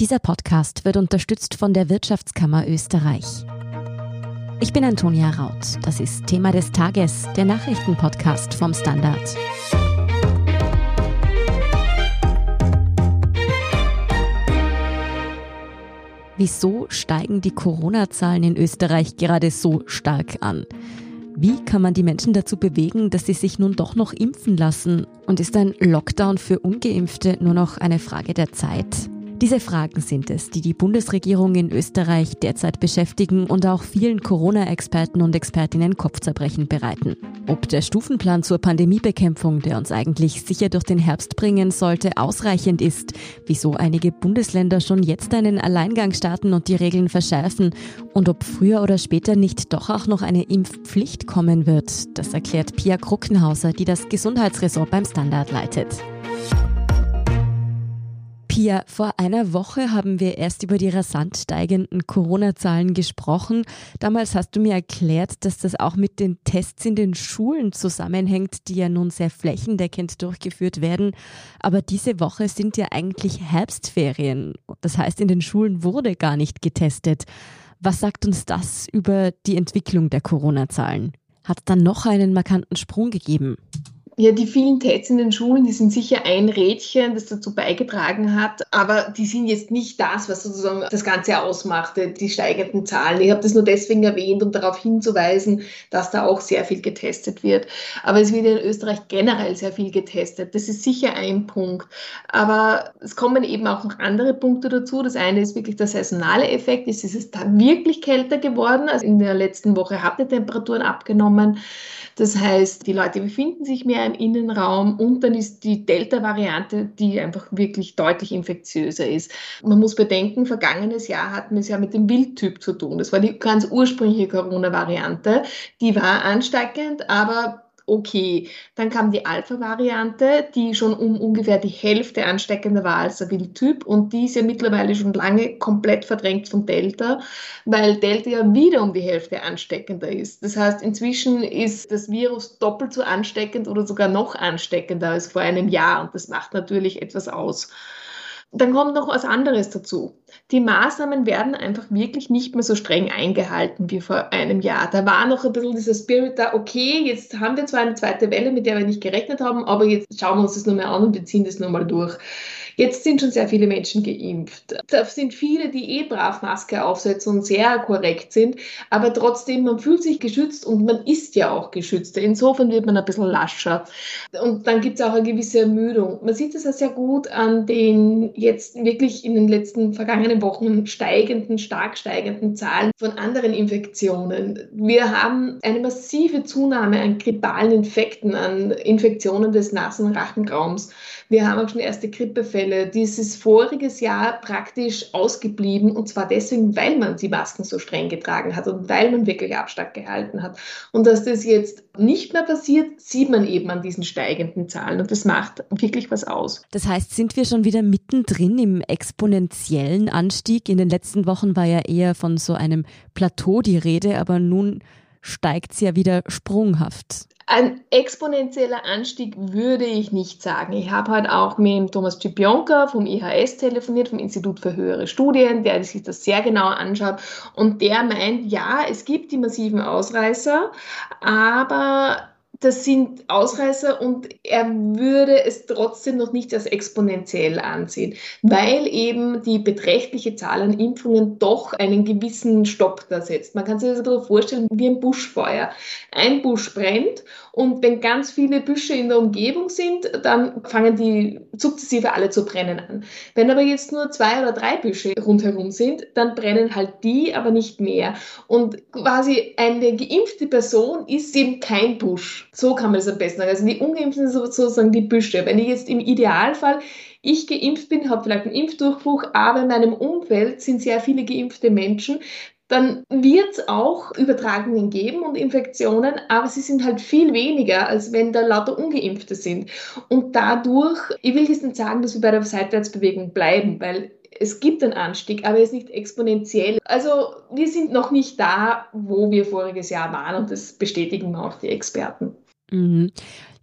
Dieser Podcast wird unterstützt von der Wirtschaftskammer Österreich. Ich bin Antonia Raut. Das ist Thema des Tages, der Nachrichtenpodcast vom Standard. Wieso steigen die Corona-Zahlen in Österreich gerade so stark an? Wie kann man die Menschen dazu bewegen, dass sie sich nun doch noch impfen lassen? Und ist ein Lockdown für ungeimpfte nur noch eine Frage der Zeit? Diese Fragen sind es, die die Bundesregierung in Österreich derzeit beschäftigen und auch vielen Corona-Experten und Expertinnen Kopfzerbrechen bereiten. Ob der Stufenplan zur Pandemiebekämpfung, der uns eigentlich sicher durch den Herbst bringen sollte, ausreichend ist, wieso einige Bundesländer schon jetzt einen Alleingang starten und die Regeln verschärfen und ob früher oder später nicht doch auch noch eine Impfpflicht kommen wird, das erklärt Pia Kruckenhauser, die das Gesundheitsressort beim Standard leitet. Pia, vor einer Woche haben wir erst über die rasant steigenden Corona-Zahlen gesprochen. Damals hast du mir erklärt, dass das auch mit den Tests in den Schulen zusammenhängt, die ja nun sehr flächendeckend durchgeführt werden. Aber diese Woche sind ja eigentlich Herbstferien. Das heißt, in den Schulen wurde gar nicht getestet. Was sagt uns das über die Entwicklung der Corona-Zahlen? Hat es dann noch einen markanten Sprung gegeben? Ja, die vielen Tests in den Schulen, die sind sicher ein Rädchen, das dazu beigetragen hat, aber die sind jetzt nicht das, was sozusagen das Ganze ausmachte, die steigenden Zahlen. Ich habe das nur deswegen erwähnt, um darauf hinzuweisen, dass da auch sehr viel getestet wird. Aber es wird in Österreich generell sehr viel getestet. Das ist sicher ein Punkt. Aber es kommen eben auch noch andere Punkte dazu. Das eine ist wirklich der saisonale Effekt. Es ist da wirklich kälter geworden. Also in der letzten Woche hat die Temperaturen abgenommen. Das heißt, die Leute befinden sich mehr im Innenraum und dann ist die Delta-Variante, die einfach wirklich deutlich infektiöser ist. Man muss bedenken, vergangenes Jahr hatten wir es ja mit dem Wildtyp zu tun. Das war die ganz ursprüngliche Corona-Variante. Die war ansteckend, aber okay. Dann kam die Alpha-Variante, die schon um ungefähr die Hälfte ansteckender war als der Wildtyp und die ist ja mittlerweile schon lange komplett verdrängt von Delta, weil Delta ja wieder um die Hälfte ansteckender ist. Das heißt, inzwischen ist das Virus doppelt so ansteckend oder sogar noch ansteckender als vor einem Jahr und das macht natürlich etwas aus. Dann kommt noch was anderes dazu. Die Maßnahmen werden einfach wirklich nicht mehr so streng eingehalten wie vor einem Jahr. Da war noch ein bisschen dieser Spirit da, okay, jetzt haben wir zwar eine zweite Welle, mit der wir nicht gerechnet haben, aber jetzt schauen wir uns das nur mal an und wir ziehen das nur mal durch. Jetzt sind schon sehr viele Menschen geimpft. Da sind viele, die eh brav Maske aufsetzen und sehr korrekt sind, aber trotzdem, man fühlt sich geschützt und man ist ja auch geschützt. Insofern wird man ein bisschen lascher. Und dann gibt es auch eine gewisse Ermüdung. Man sieht es ja sehr gut an den jetzt wirklich in den letzten vergangenen Wochen steigenden, stark steigenden Zahlen von anderen Infektionen. Wir haben eine massive Zunahme an grippalen Infekten, an Infektionen des Nasenrachenraums. Wir haben auch schon erste Grippefälle. Dieses voriges Jahr praktisch ausgeblieben und zwar deswegen, weil man die Masken so streng getragen hat und weil man wirklich Abstand gehalten hat. Und dass das jetzt nicht mehr passiert, sieht man eben an diesen steigenden Zahlen und das macht wirklich was aus. Das heißt, sind wir schon wieder mittendrin im exponentiellen Anstieg? In den letzten Wochen war ja eher von so einem Plateau die Rede, aber nun steigt es ja wieder sprunghaft. Ein exponentieller Anstieg würde ich nicht sagen. Ich habe heute auch mit Thomas Cipionka vom IHS telefoniert, vom Institut für höhere Studien, der sich das sehr genau anschaut. Und der meint, ja, es gibt die massiven Ausreißer, aber das sind Ausreißer und er würde es trotzdem noch nicht als exponentiell ansehen, weil eben die beträchtliche Zahl an Impfungen doch einen gewissen Stopp da setzt. Man kann sich das ein bisschen vorstellen wie ein Buschfeuer. Ein Busch brennt und wenn ganz viele Büsche in der Umgebung sind, dann fangen die sukzessive alle zu brennen an. Wenn aber jetzt nur zwei oder drei Büsche rundherum sind, dann brennen halt die, aber nicht mehr. Und quasi eine geimpfte Person ist eben kein Busch. So kann man das am besten sagen. Also die Ungeimpften sind sozusagen die Büsche. Wenn ich jetzt im Idealfall ich geimpft bin, habe vielleicht einen Impfdurchbruch, aber in meinem Umfeld sind sehr viele geimpfte Menschen, dann wird es auch Übertragungen geben und Infektionen, aber sie sind halt viel weniger, als wenn da lauter Ungeimpfte sind. Und dadurch, ich will jetzt nicht sagen, dass wir bei der Seitwärtsbewegung bleiben, weil es gibt einen Anstieg, aber er ist nicht exponentiell. Also wir sind noch nicht da, wo wir voriges Jahr waren und das bestätigen auch die Experten. Mhm.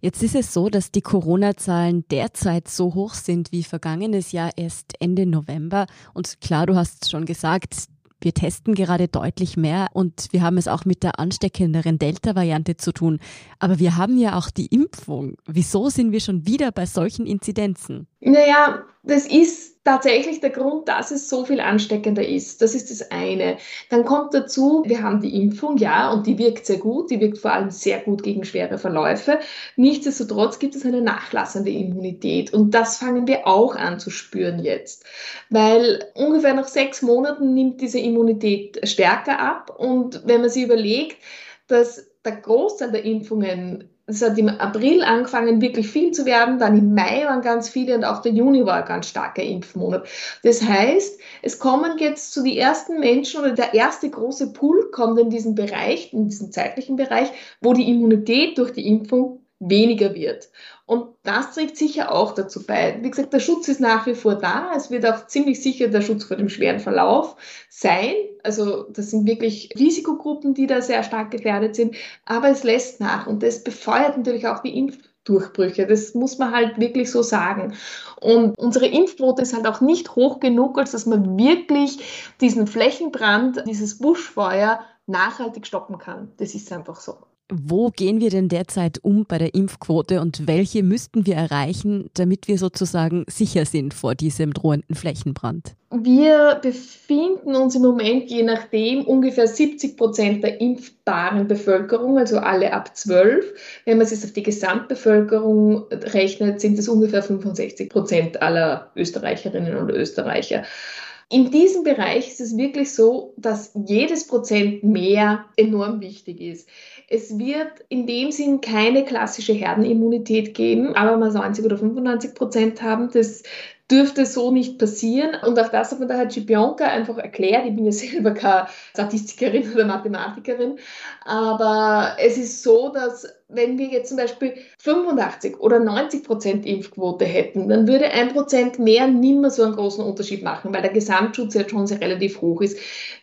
Jetzt ist es so, dass die Corona-Zahlen derzeit so hoch sind wie vergangenes Jahr erst Ende November. Und klar, du hast schon gesagt, wir testen gerade deutlich mehr und wir haben es auch mit der ansteckenderen Delta-Variante zu tun. Aber wir haben ja auch die Impfung. Wieso sind wir schon wieder bei solchen Inzidenzen? Naja, das ist tatsächlich der Grund, dass es so viel ansteckender ist. Das ist das eine. Dann kommt dazu, wir haben die Impfung, ja, und die wirkt sehr gut. Die wirkt vor allem sehr gut gegen schwere Verläufe. Nichtsdestotrotz gibt es eine nachlassende Immunität. Und das fangen wir auch an zu spüren jetzt. Weil ungefähr nach sechs Monaten nimmt diese Immunität stärker ab. Und wenn man sich überlegt, dass der Großteil der Impfungen es hat im April angefangen, wirklich viel zu werden. Dann im Mai waren ganz viele und auch der Juni war ein ganz starker Impfmonat. Das heißt, es kommen jetzt zu die ersten Menschen oder der erste große Pool kommt in diesen Bereich, in diesen zeitlichen Bereich, wo die Immunität durch die Impfung weniger wird. Und das trägt sicher auch dazu bei. Wie gesagt, der Schutz ist nach wie vor da. Es wird auch ziemlich sicher der Schutz vor dem schweren Verlauf sein. Also das sind wirklich Risikogruppen, die da sehr stark gefährdet sind. Aber es lässt nach und das befeuert natürlich auch die Impfdurchbrüche. Das muss man halt wirklich so sagen. Und unsere Impfquote ist halt auch nicht hoch genug, als dass man wirklich diesen Flächenbrand, dieses Buschfeuer nachhaltig stoppen kann. Das ist einfach so. Wo gehen wir denn derzeit um bei der Impfquote und welche müssten wir erreichen, damit wir sozusagen sicher sind vor diesem drohenden Flächenbrand? Wir befinden uns im Moment, je nachdem, ungefähr 70 Prozent der impfbaren Bevölkerung, also alle ab 12. Wenn man es jetzt auf die Gesamtbevölkerung rechnet, sind es ungefähr 65 Prozent aller Österreicherinnen und Österreicher. In diesem Bereich ist es wirklich so, dass jedes Prozent mehr enorm wichtig ist. Es wird in dem Sinn keine klassische Herdenimmunität geben, aber mal 90 oder 95 Prozent haben. Das dürfte so nicht passieren. Und auch das hat mir der Herr Cipionka einfach erklärt. Ich bin ja selber keine Statistikerin oder Mathematikerin. Aber es ist so, dass wenn wir jetzt zum Beispiel 85 oder 90 Prozent Impfquote hätten, dann würde ein Prozent mehr nimmer so einen großen Unterschied machen, weil der Gesamtschutz jetzt schon sehr relativ hoch ist.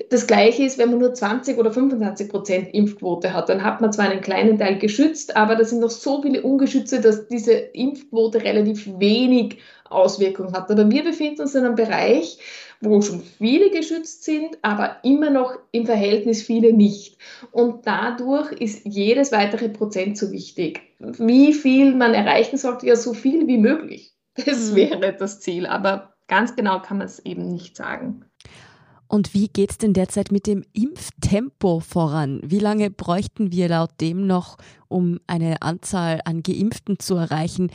Das Gleiche ist, wenn man nur 20 oder 25 Prozent Impfquote hat, dann hat man zwar einen kleinen Teil geschützt, aber da sind noch so viele Ungeschützte, dass diese Impfquote relativ wenig Auswirkungen hat. Aber wir befinden uns in einem Bereich, wo schon viele geschützt sind, aber immer noch im Verhältnis viele nicht. Und dadurch ist jedes weitere Prozent so wichtig. Wie viel man erreichen sollte, ja so viel wie möglich. Das mhm. wäre das Ziel, aber ganz genau kann man es eben nicht sagen. Und wie geht es denn derzeit mit dem Impftempo voran? Wie lange bräuchten wir laut dem noch, um eine Anzahl an Geimpften zu erreichen,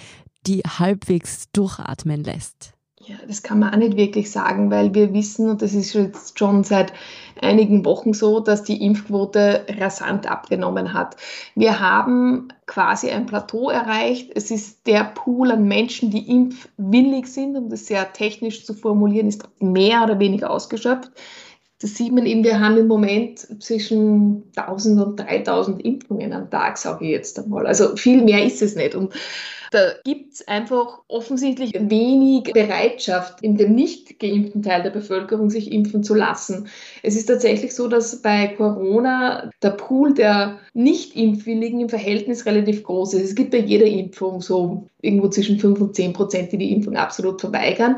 die halbwegs durchatmen lässt? Ja, das kann man auch nicht wirklich sagen, weil wir wissen, und das ist jetzt schon seit einigen Wochen so, dass die Impfquote rasant abgenommen hat. Wir haben quasi ein Plateau erreicht. Es ist der Pool an Menschen, die impfwillig sind, um das sehr technisch zu formulieren, ist mehr oder weniger ausgeschöpft. Das sieht man eben, wir haben im Moment zwischen 1000 und 3000 Impfungen am Tag, sage ich jetzt einmal. Also viel mehr ist es nicht. Und da gibt es einfach offensichtlich wenig Bereitschaft in dem nicht geimpften Teil der Bevölkerung, sich impfen zu lassen. Es ist tatsächlich so, dass bei Corona der Pool der Nicht-Impfwilligen im Verhältnis relativ groß ist. Es gibt bei jeder Impfung so irgendwo zwischen 5 und 10 Prozent, die die Impfung absolut verweigern.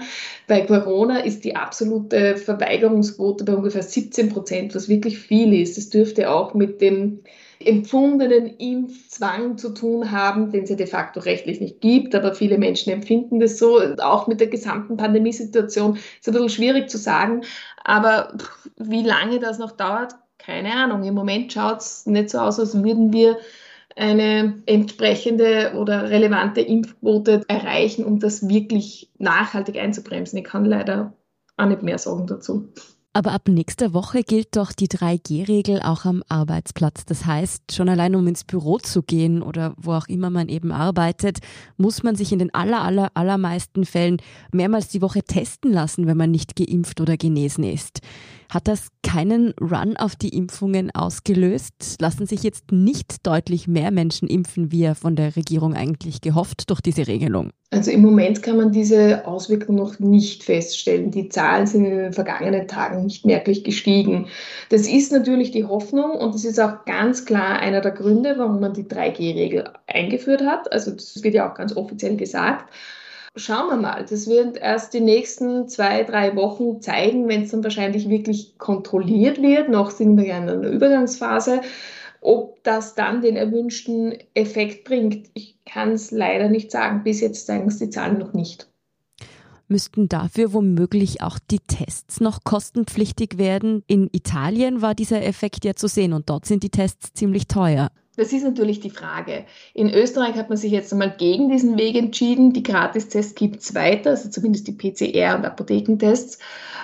Bei Corona ist die absolute Verweigerungsquote bei ungefähr 17 Prozent, was wirklich viel ist. Das dürfte auch mit dem empfundenen Impfzwang zu tun haben, den es ja de facto rechtlich nicht gibt, aber viele Menschen empfinden das so. Auch mit der gesamten Pandemiesituation ist ein bisschen schwierig zu sagen, aber wie lange das noch dauert, keine Ahnung. Im Moment schaut es nicht so aus, als würden wir eine entsprechende oder relevante Impfquote erreichen, um das wirklich nachhaltig einzubremsen. Ich kann leider auch nicht mehr sagen dazu. Aber ab nächster Woche gilt doch die 3G-Regel auch am Arbeitsplatz. Das heißt, schon allein um ins Büro zu gehen oder wo auch immer man eben arbeitet, muss man sich in den aller, aller, allermeisten Fällen mehrmals die Woche testen lassen, wenn man nicht geimpft oder genesen ist. Hat das keinen Run auf die Impfungen ausgelöst? Lassen sich jetzt nicht deutlich mehr Menschen impfen, wie er von der Regierung eigentlich gehofft durch diese Regelung? Also im Moment kann man diese Auswirkungen noch nicht feststellen. Die Zahlen sind in den vergangenen Tagen nicht merklich gestiegen. Das ist natürlich die Hoffnung und das ist auch ganz klar einer der Gründe, warum man die 3G-Regel eingeführt hat. Also das wird ja auch ganz offiziell gesagt schauen wir mal. Das wird erst die nächsten zwei, drei Wochen zeigen, wenn es dann wahrscheinlich wirklich kontrolliert wird. Noch sind wir ja in einer Übergangsphase. Ob das dann den erwünschten Effekt bringt, ich kann es leider nicht sagen. Bis jetzt zeigen es die Zahlen noch nicht. Müssten dafür womöglich auch die Tests noch kostenpflichtig werden? In Italien war dieser Effekt ja zu sehen und dort sind die Tests ziemlich teuer. Das ist natürlich die Frage. In Österreich hat man sich jetzt einmal gegen diesen Weg entschieden. Die Gratistests gibt es weiter, also zumindest die PCR- und Apothekentests.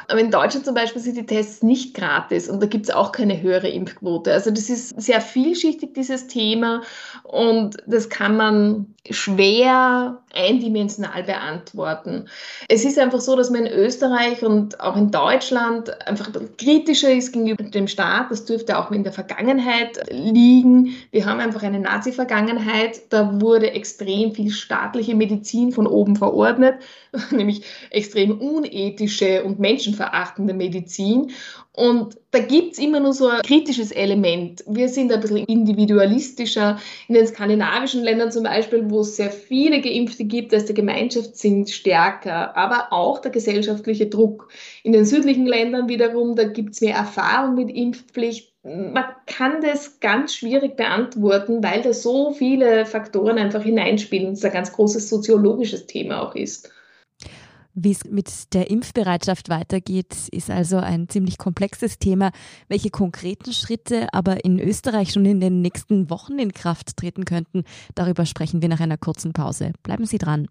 Aber in Deutschland zum Beispiel sind die Tests nicht gratis und da gibt es auch keine höhere Impfquote. Also das ist sehr vielschichtig, dieses Thema, und das kann man schwer eindimensional beantworten. Es ist einfach so, dass man in Österreich und auch in Deutschland einfach kritischer ist gegenüber dem Staat. Das dürfte auch in der Vergangenheit liegen. Wir haben einfach eine Nazi-Vergangenheit. Da wurde extrem viel staatliche Medizin von oben verordnet, nämlich extrem unethische und menschenverachtende Medizin. Und da gibt's immer nur so ein kritisches Element. Wir sind ein bisschen individualistischer. In den skandinavischen Ländern zum Beispiel, wo es sehr viele Geimpfte gibt, ist der Gemeinschaftssinn stärker, aber auch der gesellschaftliche Druck. In den südlichen Ländern wiederum, da gibt's mehr Erfahrung mit Impfpflicht. Man kann das ganz schwierig beantworten, weil da so viele Faktoren einfach hineinspielen und es ein ganz großes soziologisches Thema auch ist. Wie es mit der Impfbereitschaft weitergeht, ist also ein ziemlich komplexes Thema. Welche konkreten Schritte aber in Österreich schon in den nächsten Wochen in Kraft treten könnten, darüber sprechen wir nach einer kurzen Pause. Bleiben Sie dran.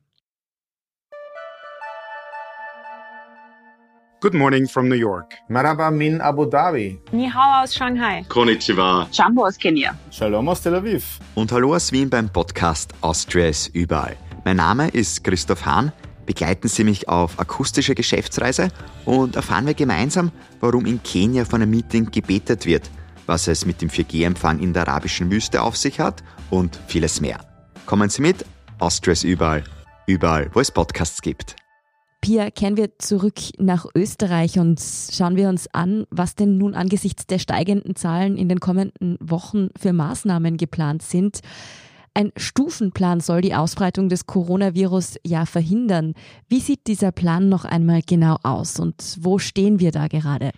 Good morning from New York. Maraba min Abu Dhabi. Ni hao aus Shanghai. Konnichiwa. Jambo aus Kenia. Shalom aus Tel Aviv. Und hallo aus Wien beim Podcast Austria ist überall. Mein Name ist Christoph Hahn begleiten Sie mich auf akustische Geschäftsreise und erfahren wir gemeinsam, warum in Kenia von einem Meeting gebetet wird, was es mit dem 4G-Empfang in der arabischen Wüste auf sich hat und vieles mehr. Kommen Sie mit, Austria ist überall, überall, wo es Podcasts gibt. Pia, kehren wir zurück nach Österreich und schauen wir uns an, was denn nun angesichts der steigenden Zahlen in den kommenden Wochen für Maßnahmen geplant sind. Ein Stufenplan soll die Ausbreitung des Coronavirus ja verhindern. Wie sieht dieser Plan noch einmal genau aus und wo stehen wir da gerade?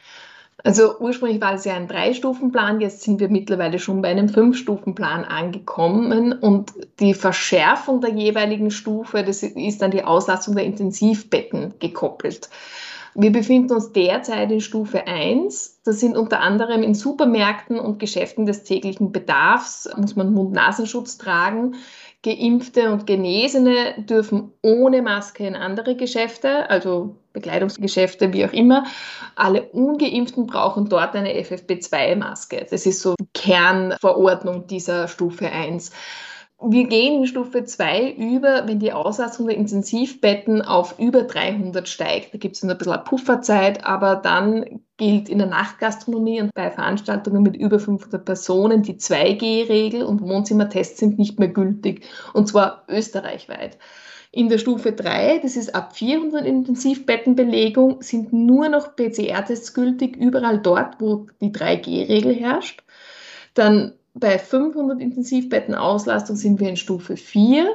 Also ursprünglich war es ja ein Drei-Stufen-Plan, jetzt sind wir mittlerweile schon bei einem Fünf-Stufen-Plan angekommen und die Verschärfung der jeweiligen Stufe, das ist an die Auslastung der Intensivbetten gekoppelt. Wir befinden uns derzeit in Stufe 1. Das sind unter anderem in Supermärkten und Geschäften des täglichen Bedarfs, muss man Mund-Nasenschutz tragen. Geimpfte und Genesene dürfen ohne Maske in andere Geschäfte, also Bekleidungsgeschäfte, wie auch immer. Alle Ungeimpften brauchen dort eine FFP2-Maske. Das ist so die Kernverordnung dieser Stufe 1 wir gehen in Stufe 2 über, wenn die Auslastung der Intensivbetten auf über 300 steigt. Da gibt es ein bisschen Pufferzeit, aber dann gilt in der Nachtgastronomie und bei Veranstaltungen mit über 500 Personen die 2G-Regel und Wohnzimmertests sind nicht mehr gültig, und zwar österreichweit. In der Stufe 3, das ist ab 400 Intensivbettenbelegung, sind nur noch PCR-Tests gültig, überall dort, wo die 3G-Regel herrscht. Dann bei 500 Intensivbetten Auslastung sind wir in Stufe 4.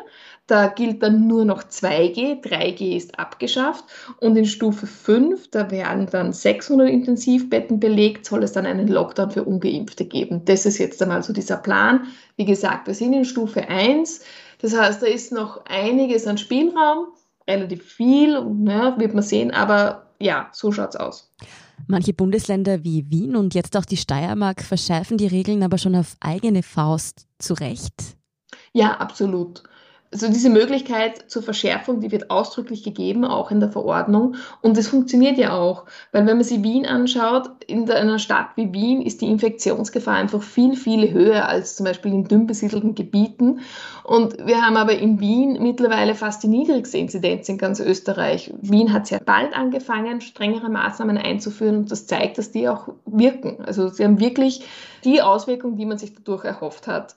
Da gilt dann nur noch 2G, 3G ist abgeschafft. Und in Stufe 5, da werden dann 600 Intensivbetten belegt, soll es dann einen Lockdown für Ungeimpfte geben. Das ist jetzt einmal so dieser Plan. Wie gesagt, wir sind in Stufe 1. Das heißt, da ist noch einiges an Spielraum, relativ viel, ne, wird man sehen, aber ja, so schaut es aus. Manche Bundesländer wie Wien und jetzt auch die Steiermark verschärfen die Regeln aber schon auf eigene Faust zurecht. Ja, absolut. Also diese Möglichkeit zur Verschärfung, die wird ausdrücklich gegeben, auch in der Verordnung. Und es funktioniert ja auch, weil wenn man sich Wien anschaut, in einer Stadt wie Wien ist die Infektionsgefahr einfach viel, viel höher als zum Beispiel in dünn besiedelten Gebieten. Und wir haben aber in Wien mittlerweile fast die niedrigste Inzidenz in ganz Österreich. Wien hat sehr bald angefangen, strengere Maßnahmen einzuführen und das zeigt, dass die auch wirken. Also sie haben wirklich die Auswirkungen, die man sich dadurch erhofft hat.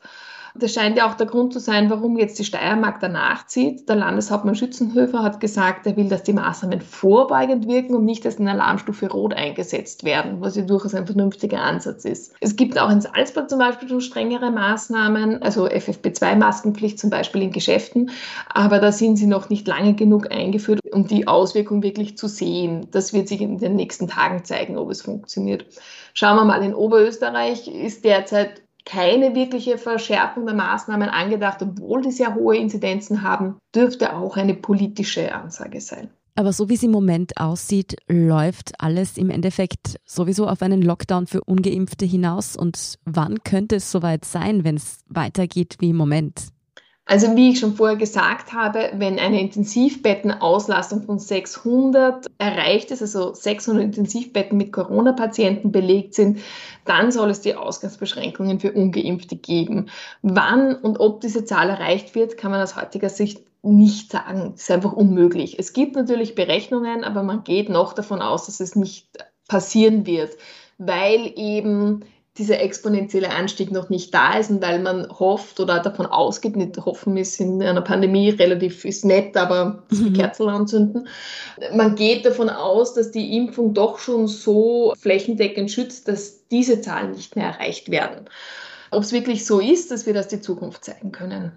Das scheint ja auch der Grund zu sein, warum jetzt die Steiermark danach zieht. Der Landeshauptmann Schützenhöfer hat gesagt, er will, dass die Maßnahmen vorbeugend wirken und nicht erst in Alarmstufe Rot eingesetzt werden, was ja durchaus ein vernünftiger Ansatz ist. Es gibt auch in Salzburg zum Beispiel schon strengere Maßnahmen, also FFP2-Maskenpflicht zum Beispiel in Geschäften, aber da sind sie noch nicht lange genug eingeführt, um die Auswirkung wirklich zu sehen. Das wird sich in den nächsten Tagen zeigen, ob es funktioniert. Schauen wir mal, in Oberösterreich ist derzeit keine wirkliche Verschärfung der Maßnahmen angedacht, obwohl die sehr hohe Inzidenzen haben, dürfte auch eine politische Ansage sein. Aber so wie es im Moment aussieht, läuft alles im Endeffekt sowieso auf einen Lockdown für ungeimpfte hinaus. Und wann könnte es soweit sein, wenn es weitergeht wie im Moment? Also wie ich schon vorher gesagt habe, wenn eine Intensivbettenauslastung von 600 erreicht ist, also 600 Intensivbetten mit Corona-Patienten belegt sind, dann soll es die Ausgangsbeschränkungen für ungeimpfte geben. Wann und ob diese Zahl erreicht wird, kann man aus heutiger Sicht nicht sagen. Das ist einfach unmöglich. Es gibt natürlich Berechnungen, aber man geht noch davon aus, dass es nicht passieren wird, weil eben dieser exponentielle Anstieg noch nicht da ist und weil man hofft oder davon ausgeht, nicht hoffen ist in einer Pandemie relativ ist nett, aber mhm. Kerzen anzünden. Man geht davon aus, dass die Impfung doch schon so flächendeckend schützt, dass diese Zahlen nicht mehr erreicht werden. Ob es wirklich so ist, dass wir das die Zukunft zeigen können.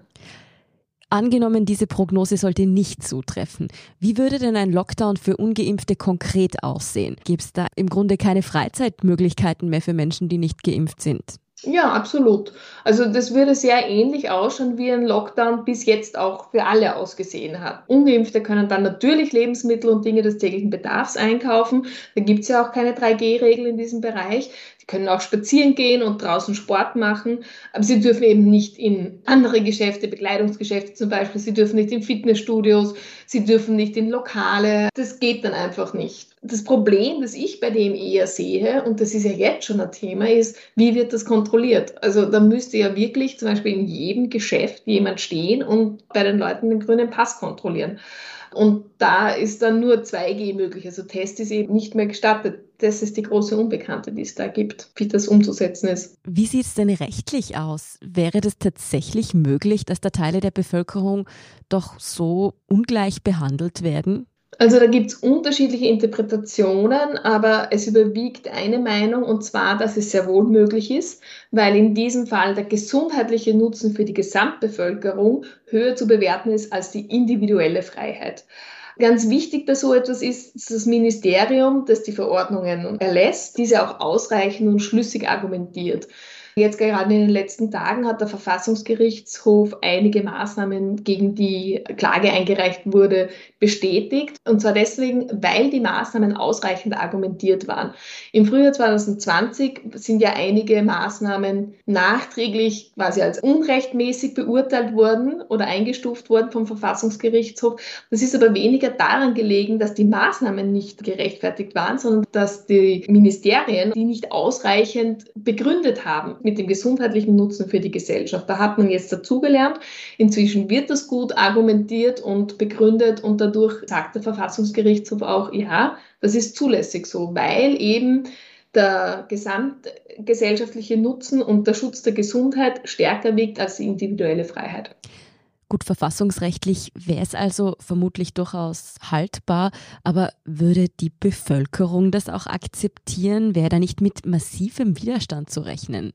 Angenommen, diese Prognose sollte nicht zutreffen. Wie würde denn ein Lockdown für ungeimpfte konkret aussehen? Gibt es da im Grunde keine Freizeitmöglichkeiten mehr für Menschen, die nicht geimpft sind? Ja, absolut. Also das würde sehr ähnlich ausschauen, wie ein Lockdown bis jetzt auch für alle ausgesehen hat. Ungeimpfte können dann natürlich Lebensmittel und Dinge des täglichen Bedarfs einkaufen. Da gibt es ja auch keine 3G-Regel in diesem Bereich. Sie können auch spazieren gehen und draußen Sport machen, aber sie dürfen eben nicht in andere Geschäfte, Bekleidungsgeschäfte zum Beispiel, sie dürfen nicht in Fitnessstudios, sie dürfen nicht in Lokale. Das geht dann einfach nicht. Das Problem, das ich bei dem eher sehe, und das ist ja jetzt schon ein Thema, ist, wie wird das kontrolliert? Also da müsste ja wirklich zum Beispiel in jedem Geschäft jemand stehen und bei den Leuten den grünen Pass kontrollieren. Und da ist dann nur 2G möglich. Also Test ist eben nicht mehr gestattet. Das ist die große Unbekannte, die es da gibt, wie das umzusetzen ist. Wie sieht es denn rechtlich aus? Wäre das tatsächlich möglich, dass da Teile der Bevölkerung doch so ungleich behandelt werden? Also da gibt es unterschiedliche Interpretationen, aber es überwiegt eine Meinung und zwar, dass es sehr wohl möglich ist, weil in diesem Fall der gesundheitliche Nutzen für die Gesamtbevölkerung höher zu bewerten ist als die individuelle Freiheit. Ganz wichtig bei so etwas ist, dass das Ministerium, das die Verordnungen erlässt, diese auch ausreichend und schlüssig argumentiert. Jetzt gerade in den letzten Tagen hat der Verfassungsgerichtshof einige Maßnahmen, gegen die Klage eingereicht wurde, bestätigt. Und zwar deswegen, weil die Maßnahmen ausreichend argumentiert waren. Im Frühjahr 2020 sind ja einige Maßnahmen nachträglich quasi als unrechtmäßig beurteilt worden oder eingestuft worden vom Verfassungsgerichtshof. Das ist aber weniger daran gelegen, dass die Maßnahmen nicht gerechtfertigt waren, sondern dass die Ministerien die nicht ausreichend begründet haben mit dem gesundheitlichen Nutzen für die Gesellschaft. Da hat man jetzt dazugelernt. Inzwischen wird das gut argumentiert und begründet und dadurch sagt der Verfassungsgerichtshof auch, ja, das ist zulässig so, weil eben der gesamtgesellschaftliche Nutzen und der Schutz der Gesundheit stärker wiegt als die individuelle Freiheit. Gut, verfassungsrechtlich wäre es also vermutlich durchaus haltbar, aber würde die Bevölkerung das auch akzeptieren? Wäre da nicht mit massivem Widerstand zu rechnen?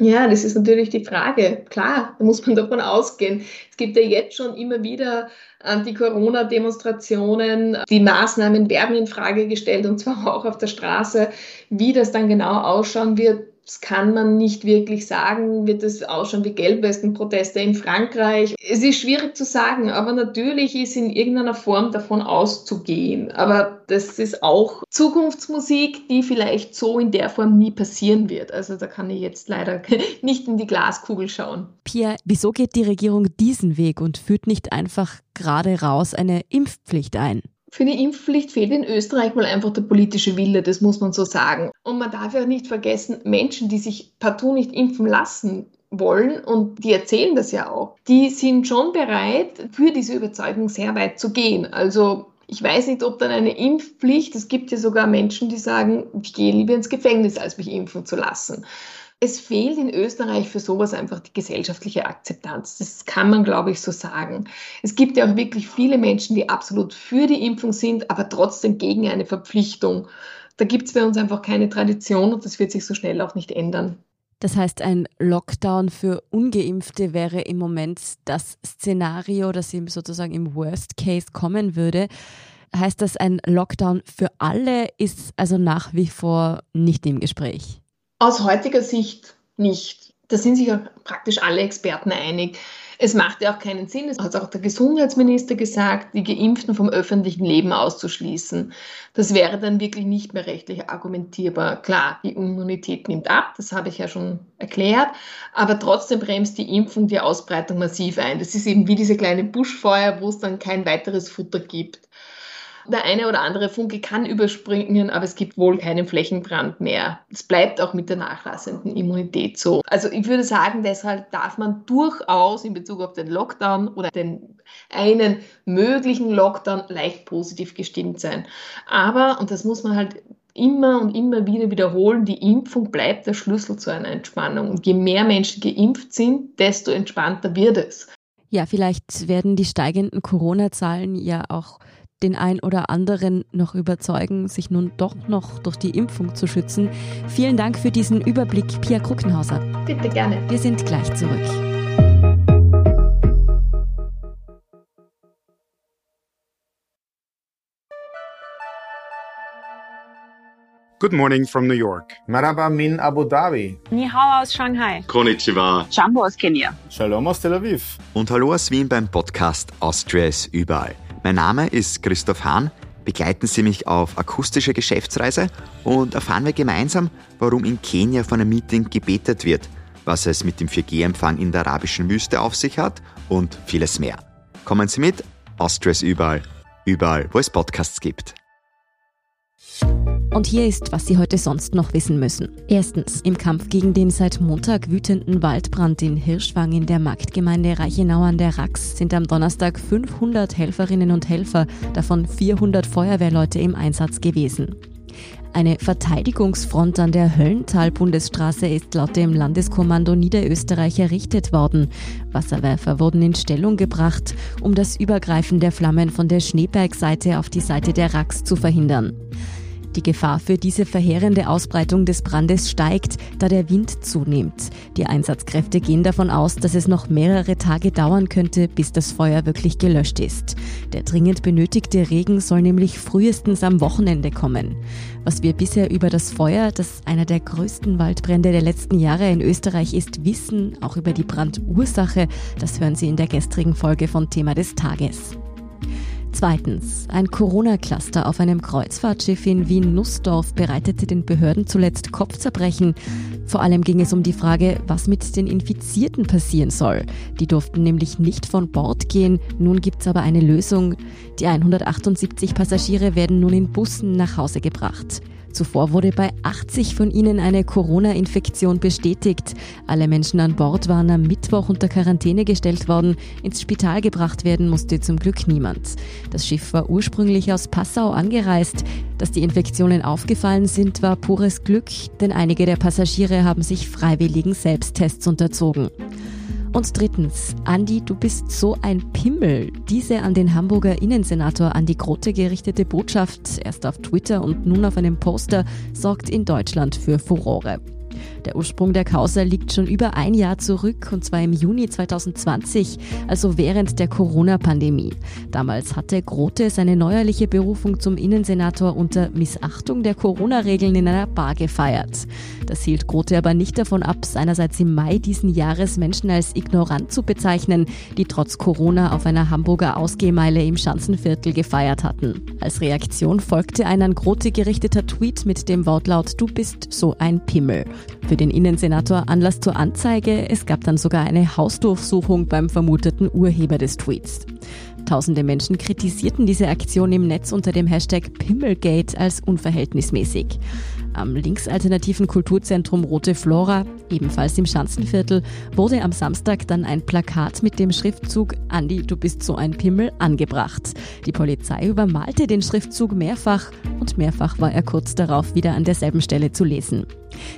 Ja, das ist natürlich die Frage. Klar, da muss man davon ausgehen. Es gibt ja jetzt schon immer wieder Anti-Corona-Demonstrationen. Die Maßnahmen werden in Frage gestellt und zwar auch auf der Straße. Wie das dann genau ausschauen wird, das kann man nicht wirklich sagen. Wird es ausschauen wie Gelbwestenproteste in Frankreich? Es ist schwierig zu sagen, aber natürlich ist in irgendeiner Form davon auszugehen. Aber das ist auch Zukunftsmusik, die vielleicht so in der Form nie passieren wird. Also da kann ich jetzt leider nicht in die Glaskugel schauen. Pia, wieso geht die Regierung diesen Weg und führt nicht einfach gerade raus eine Impfpflicht ein? Für die Impfpflicht fehlt in Österreich mal einfach der politische Wille, das muss man so sagen. Und man darf ja nicht vergessen, Menschen, die sich partout nicht impfen lassen wollen, und die erzählen das ja auch, die sind schon bereit, für diese Überzeugung sehr weit zu gehen. Also ich weiß nicht, ob dann eine Impfpflicht, es gibt ja sogar Menschen, die sagen, ich gehe lieber ins Gefängnis, als mich impfen zu lassen es fehlt in Österreich für sowas einfach die gesellschaftliche Akzeptanz. Das kann man, glaube ich, so sagen. Es gibt ja auch wirklich viele Menschen, die absolut für die Impfung sind, aber trotzdem gegen eine Verpflichtung. Da gibt es bei uns einfach keine Tradition und das wird sich so schnell auch nicht ändern. Das heißt, ein Lockdown für ungeimpfte wäre im Moment das Szenario, das ihm sozusagen im Worst Case kommen würde. Heißt das, ein Lockdown für alle ist also nach wie vor nicht im Gespräch? Aus heutiger Sicht nicht. Da sind sich auch praktisch alle Experten einig. Es macht ja auch keinen Sinn, das hat auch der Gesundheitsminister gesagt, die Geimpften vom öffentlichen Leben auszuschließen. Das wäre dann wirklich nicht mehr rechtlich argumentierbar. Klar, die Immunität nimmt ab, das habe ich ja schon erklärt, aber trotzdem bremst die Impfung die Ausbreitung massiv ein. Das ist eben wie diese kleine Buschfeuer, wo es dann kein weiteres Futter gibt. Der eine oder andere Funke kann überspringen, aber es gibt wohl keinen Flächenbrand mehr. Es bleibt auch mit der nachlassenden Immunität so. Also ich würde sagen, deshalb darf man durchaus in Bezug auf den Lockdown oder den einen möglichen Lockdown leicht positiv gestimmt sein. Aber, und das muss man halt immer und immer wieder wiederholen, die Impfung bleibt der Schlüssel zu einer Entspannung. Und je mehr Menschen geimpft sind, desto entspannter wird es. Ja, vielleicht werden die steigenden Corona-Zahlen ja auch den ein oder anderen noch überzeugen, sich nun doch noch durch die Impfung zu schützen. Vielen Dank für diesen Überblick, Pia Kruckenhauser. Bitte gerne. Wir sind gleich zurück. Good morning from New York. Maraba min Abu Dhabi. Ni hao aus Shanghai. Konnichiwa. Jumbo aus Kenia. Shalom aus Tel Aviv. Und hallo aus Wien beim Podcast Austria ist überall. Mein Name ist Christoph Hahn. Begleiten Sie mich auf akustische Geschäftsreise und erfahren wir gemeinsam, warum in Kenia von einem Meeting gebetet wird, was es mit dem 4G-Empfang in der arabischen Wüste auf sich hat und vieles mehr. Kommen Sie mit, Austria ist überall, überall, wo es Podcasts gibt. Und hier ist, was Sie heute sonst noch wissen müssen. Erstens, im Kampf gegen den seit Montag wütenden Waldbrand in Hirschwang in der Marktgemeinde Reichenau an der Rax sind am Donnerstag 500 Helferinnen und Helfer, davon 400 Feuerwehrleute im Einsatz gewesen. Eine Verteidigungsfront an der Höllental-Bundesstraße ist laut dem Landeskommando Niederösterreich errichtet worden. Wasserwerfer wurden in Stellung gebracht, um das Übergreifen der Flammen von der Schneebergseite auf die Seite der Rax zu verhindern. Die Gefahr für diese verheerende Ausbreitung des Brandes steigt, da der Wind zunimmt. Die Einsatzkräfte gehen davon aus, dass es noch mehrere Tage dauern könnte, bis das Feuer wirklich gelöscht ist. Der dringend benötigte Regen soll nämlich frühestens am Wochenende kommen. Was wir bisher über das Feuer, das einer der größten Waldbrände der letzten Jahre in Österreich ist, wissen, auch über die Brandursache, das hören Sie in der gestrigen Folge von Thema des Tages. Zweitens, ein Corona-Cluster auf einem Kreuzfahrtschiff in Wien-Nussdorf bereitete den Behörden zuletzt Kopfzerbrechen. Vor allem ging es um die Frage, was mit den Infizierten passieren soll. Die durften nämlich nicht von Bord gehen. Nun gibt es aber eine Lösung. Die 178 Passagiere werden nun in Bussen nach Hause gebracht. Zuvor wurde bei 80 von ihnen eine Corona-Infektion bestätigt. Alle Menschen an Bord waren am Mittwoch unter Quarantäne gestellt worden. Ins Spital gebracht werden musste zum Glück niemand. Das Schiff war ursprünglich aus Passau angereist. Dass die Infektionen aufgefallen sind, war pures Glück, denn einige der Passagiere haben sich freiwilligen Selbsttests unterzogen. Und drittens, Andi, du bist so ein Pimmel. Diese an den Hamburger Innensenator Andi Grote gerichtete Botschaft, erst auf Twitter und nun auf einem Poster, sorgt in Deutschland für Furore. Der Ursprung der Causa liegt schon über ein Jahr zurück und zwar im Juni 2020, also während der Corona-Pandemie. Damals hatte Grote seine neuerliche Berufung zum Innensenator unter Missachtung der Corona-Regeln in einer Bar gefeiert. Das hielt Grote aber nicht davon ab, seinerseits im Mai diesen Jahres Menschen als ignorant zu bezeichnen, die trotz Corona auf einer Hamburger Ausgehmeile im Schanzenviertel gefeiert hatten. Als Reaktion folgte ein an Grote gerichteter Tweet mit dem Wortlaut Du bist so ein Pimmel. Für den Innensenator Anlass zur Anzeige, es gab dann sogar eine Hausdurchsuchung beim vermuteten Urheber des Tweets. Tausende Menschen kritisierten diese Aktion im Netz unter dem Hashtag Pimmelgate als unverhältnismäßig. Am linksalternativen Kulturzentrum Rote Flora, ebenfalls im Schanzenviertel, wurde am Samstag dann ein Plakat mit dem Schriftzug Andi, du bist so ein Pimmel angebracht. Die Polizei übermalte den Schriftzug mehrfach und mehrfach war er kurz darauf wieder an derselben Stelle zu lesen.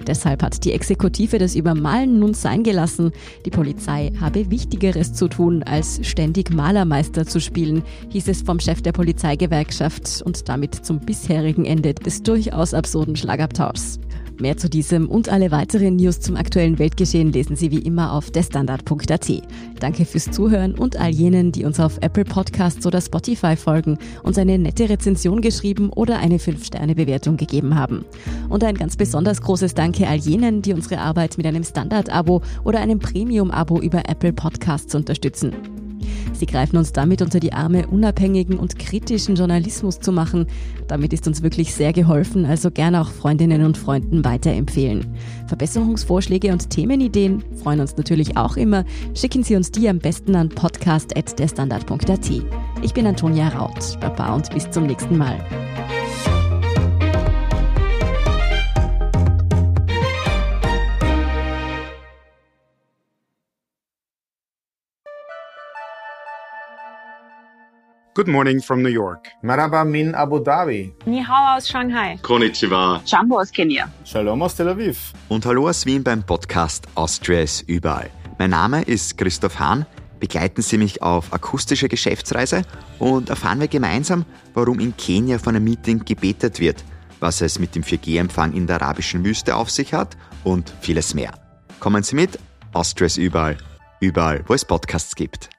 Deshalb hat die Exekutive das Übermalen nun sein gelassen. Die Polizei habe Wichtigeres zu tun, als ständig Malermeister zu spielen, hieß es vom Chef der Polizeigewerkschaft und damit zum bisherigen Ende des durchaus absurden Schlagabtauschs. Mehr zu diesem und alle weiteren News zum aktuellen Weltgeschehen lesen Sie wie immer auf derstandard.at. Danke fürs Zuhören und all jenen, die uns auf Apple Podcasts oder Spotify folgen, uns eine nette Rezension geschrieben oder eine 5-Sterne-Bewertung gegeben haben. Und ein ganz besonders großes Danke all jenen, die unsere Arbeit mit einem Standard-Abo oder einem Premium-Abo über Apple Podcasts unterstützen. Sie greifen uns damit unter die Arme, unabhängigen und kritischen Journalismus zu machen. Damit ist uns wirklich sehr geholfen, also gerne auch Freundinnen und Freunden weiterempfehlen. Verbesserungsvorschläge und Themenideen freuen uns natürlich auch immer. Schicken Sie uns die am besten an podcast.derstandard.at. Ich bin Antonia Raut. Baba und bis zum nächsten Mal. Good morning from New York. Maraba min Abu Dhabi. Ni hao aus Shanghai. Konnichiwa. Jumbo aus Kenia. Shalom aus Tel Aviv. Und hallo aus Wien beim Podcast Austria ist überall. Mein Name ist Christoph Hahn. Begleiten Sie mich auf akustische Geschäftsreise und erfahren wir gemeinsam, warum in Kenia von einem Meeting gebetet wird, was es mit dem 4G-Empfang in der arabischen Wüste auf sich hat und vieles mehr. Kommen Sie mit, Austria ist überall, überall, wo es Podcasts gibt.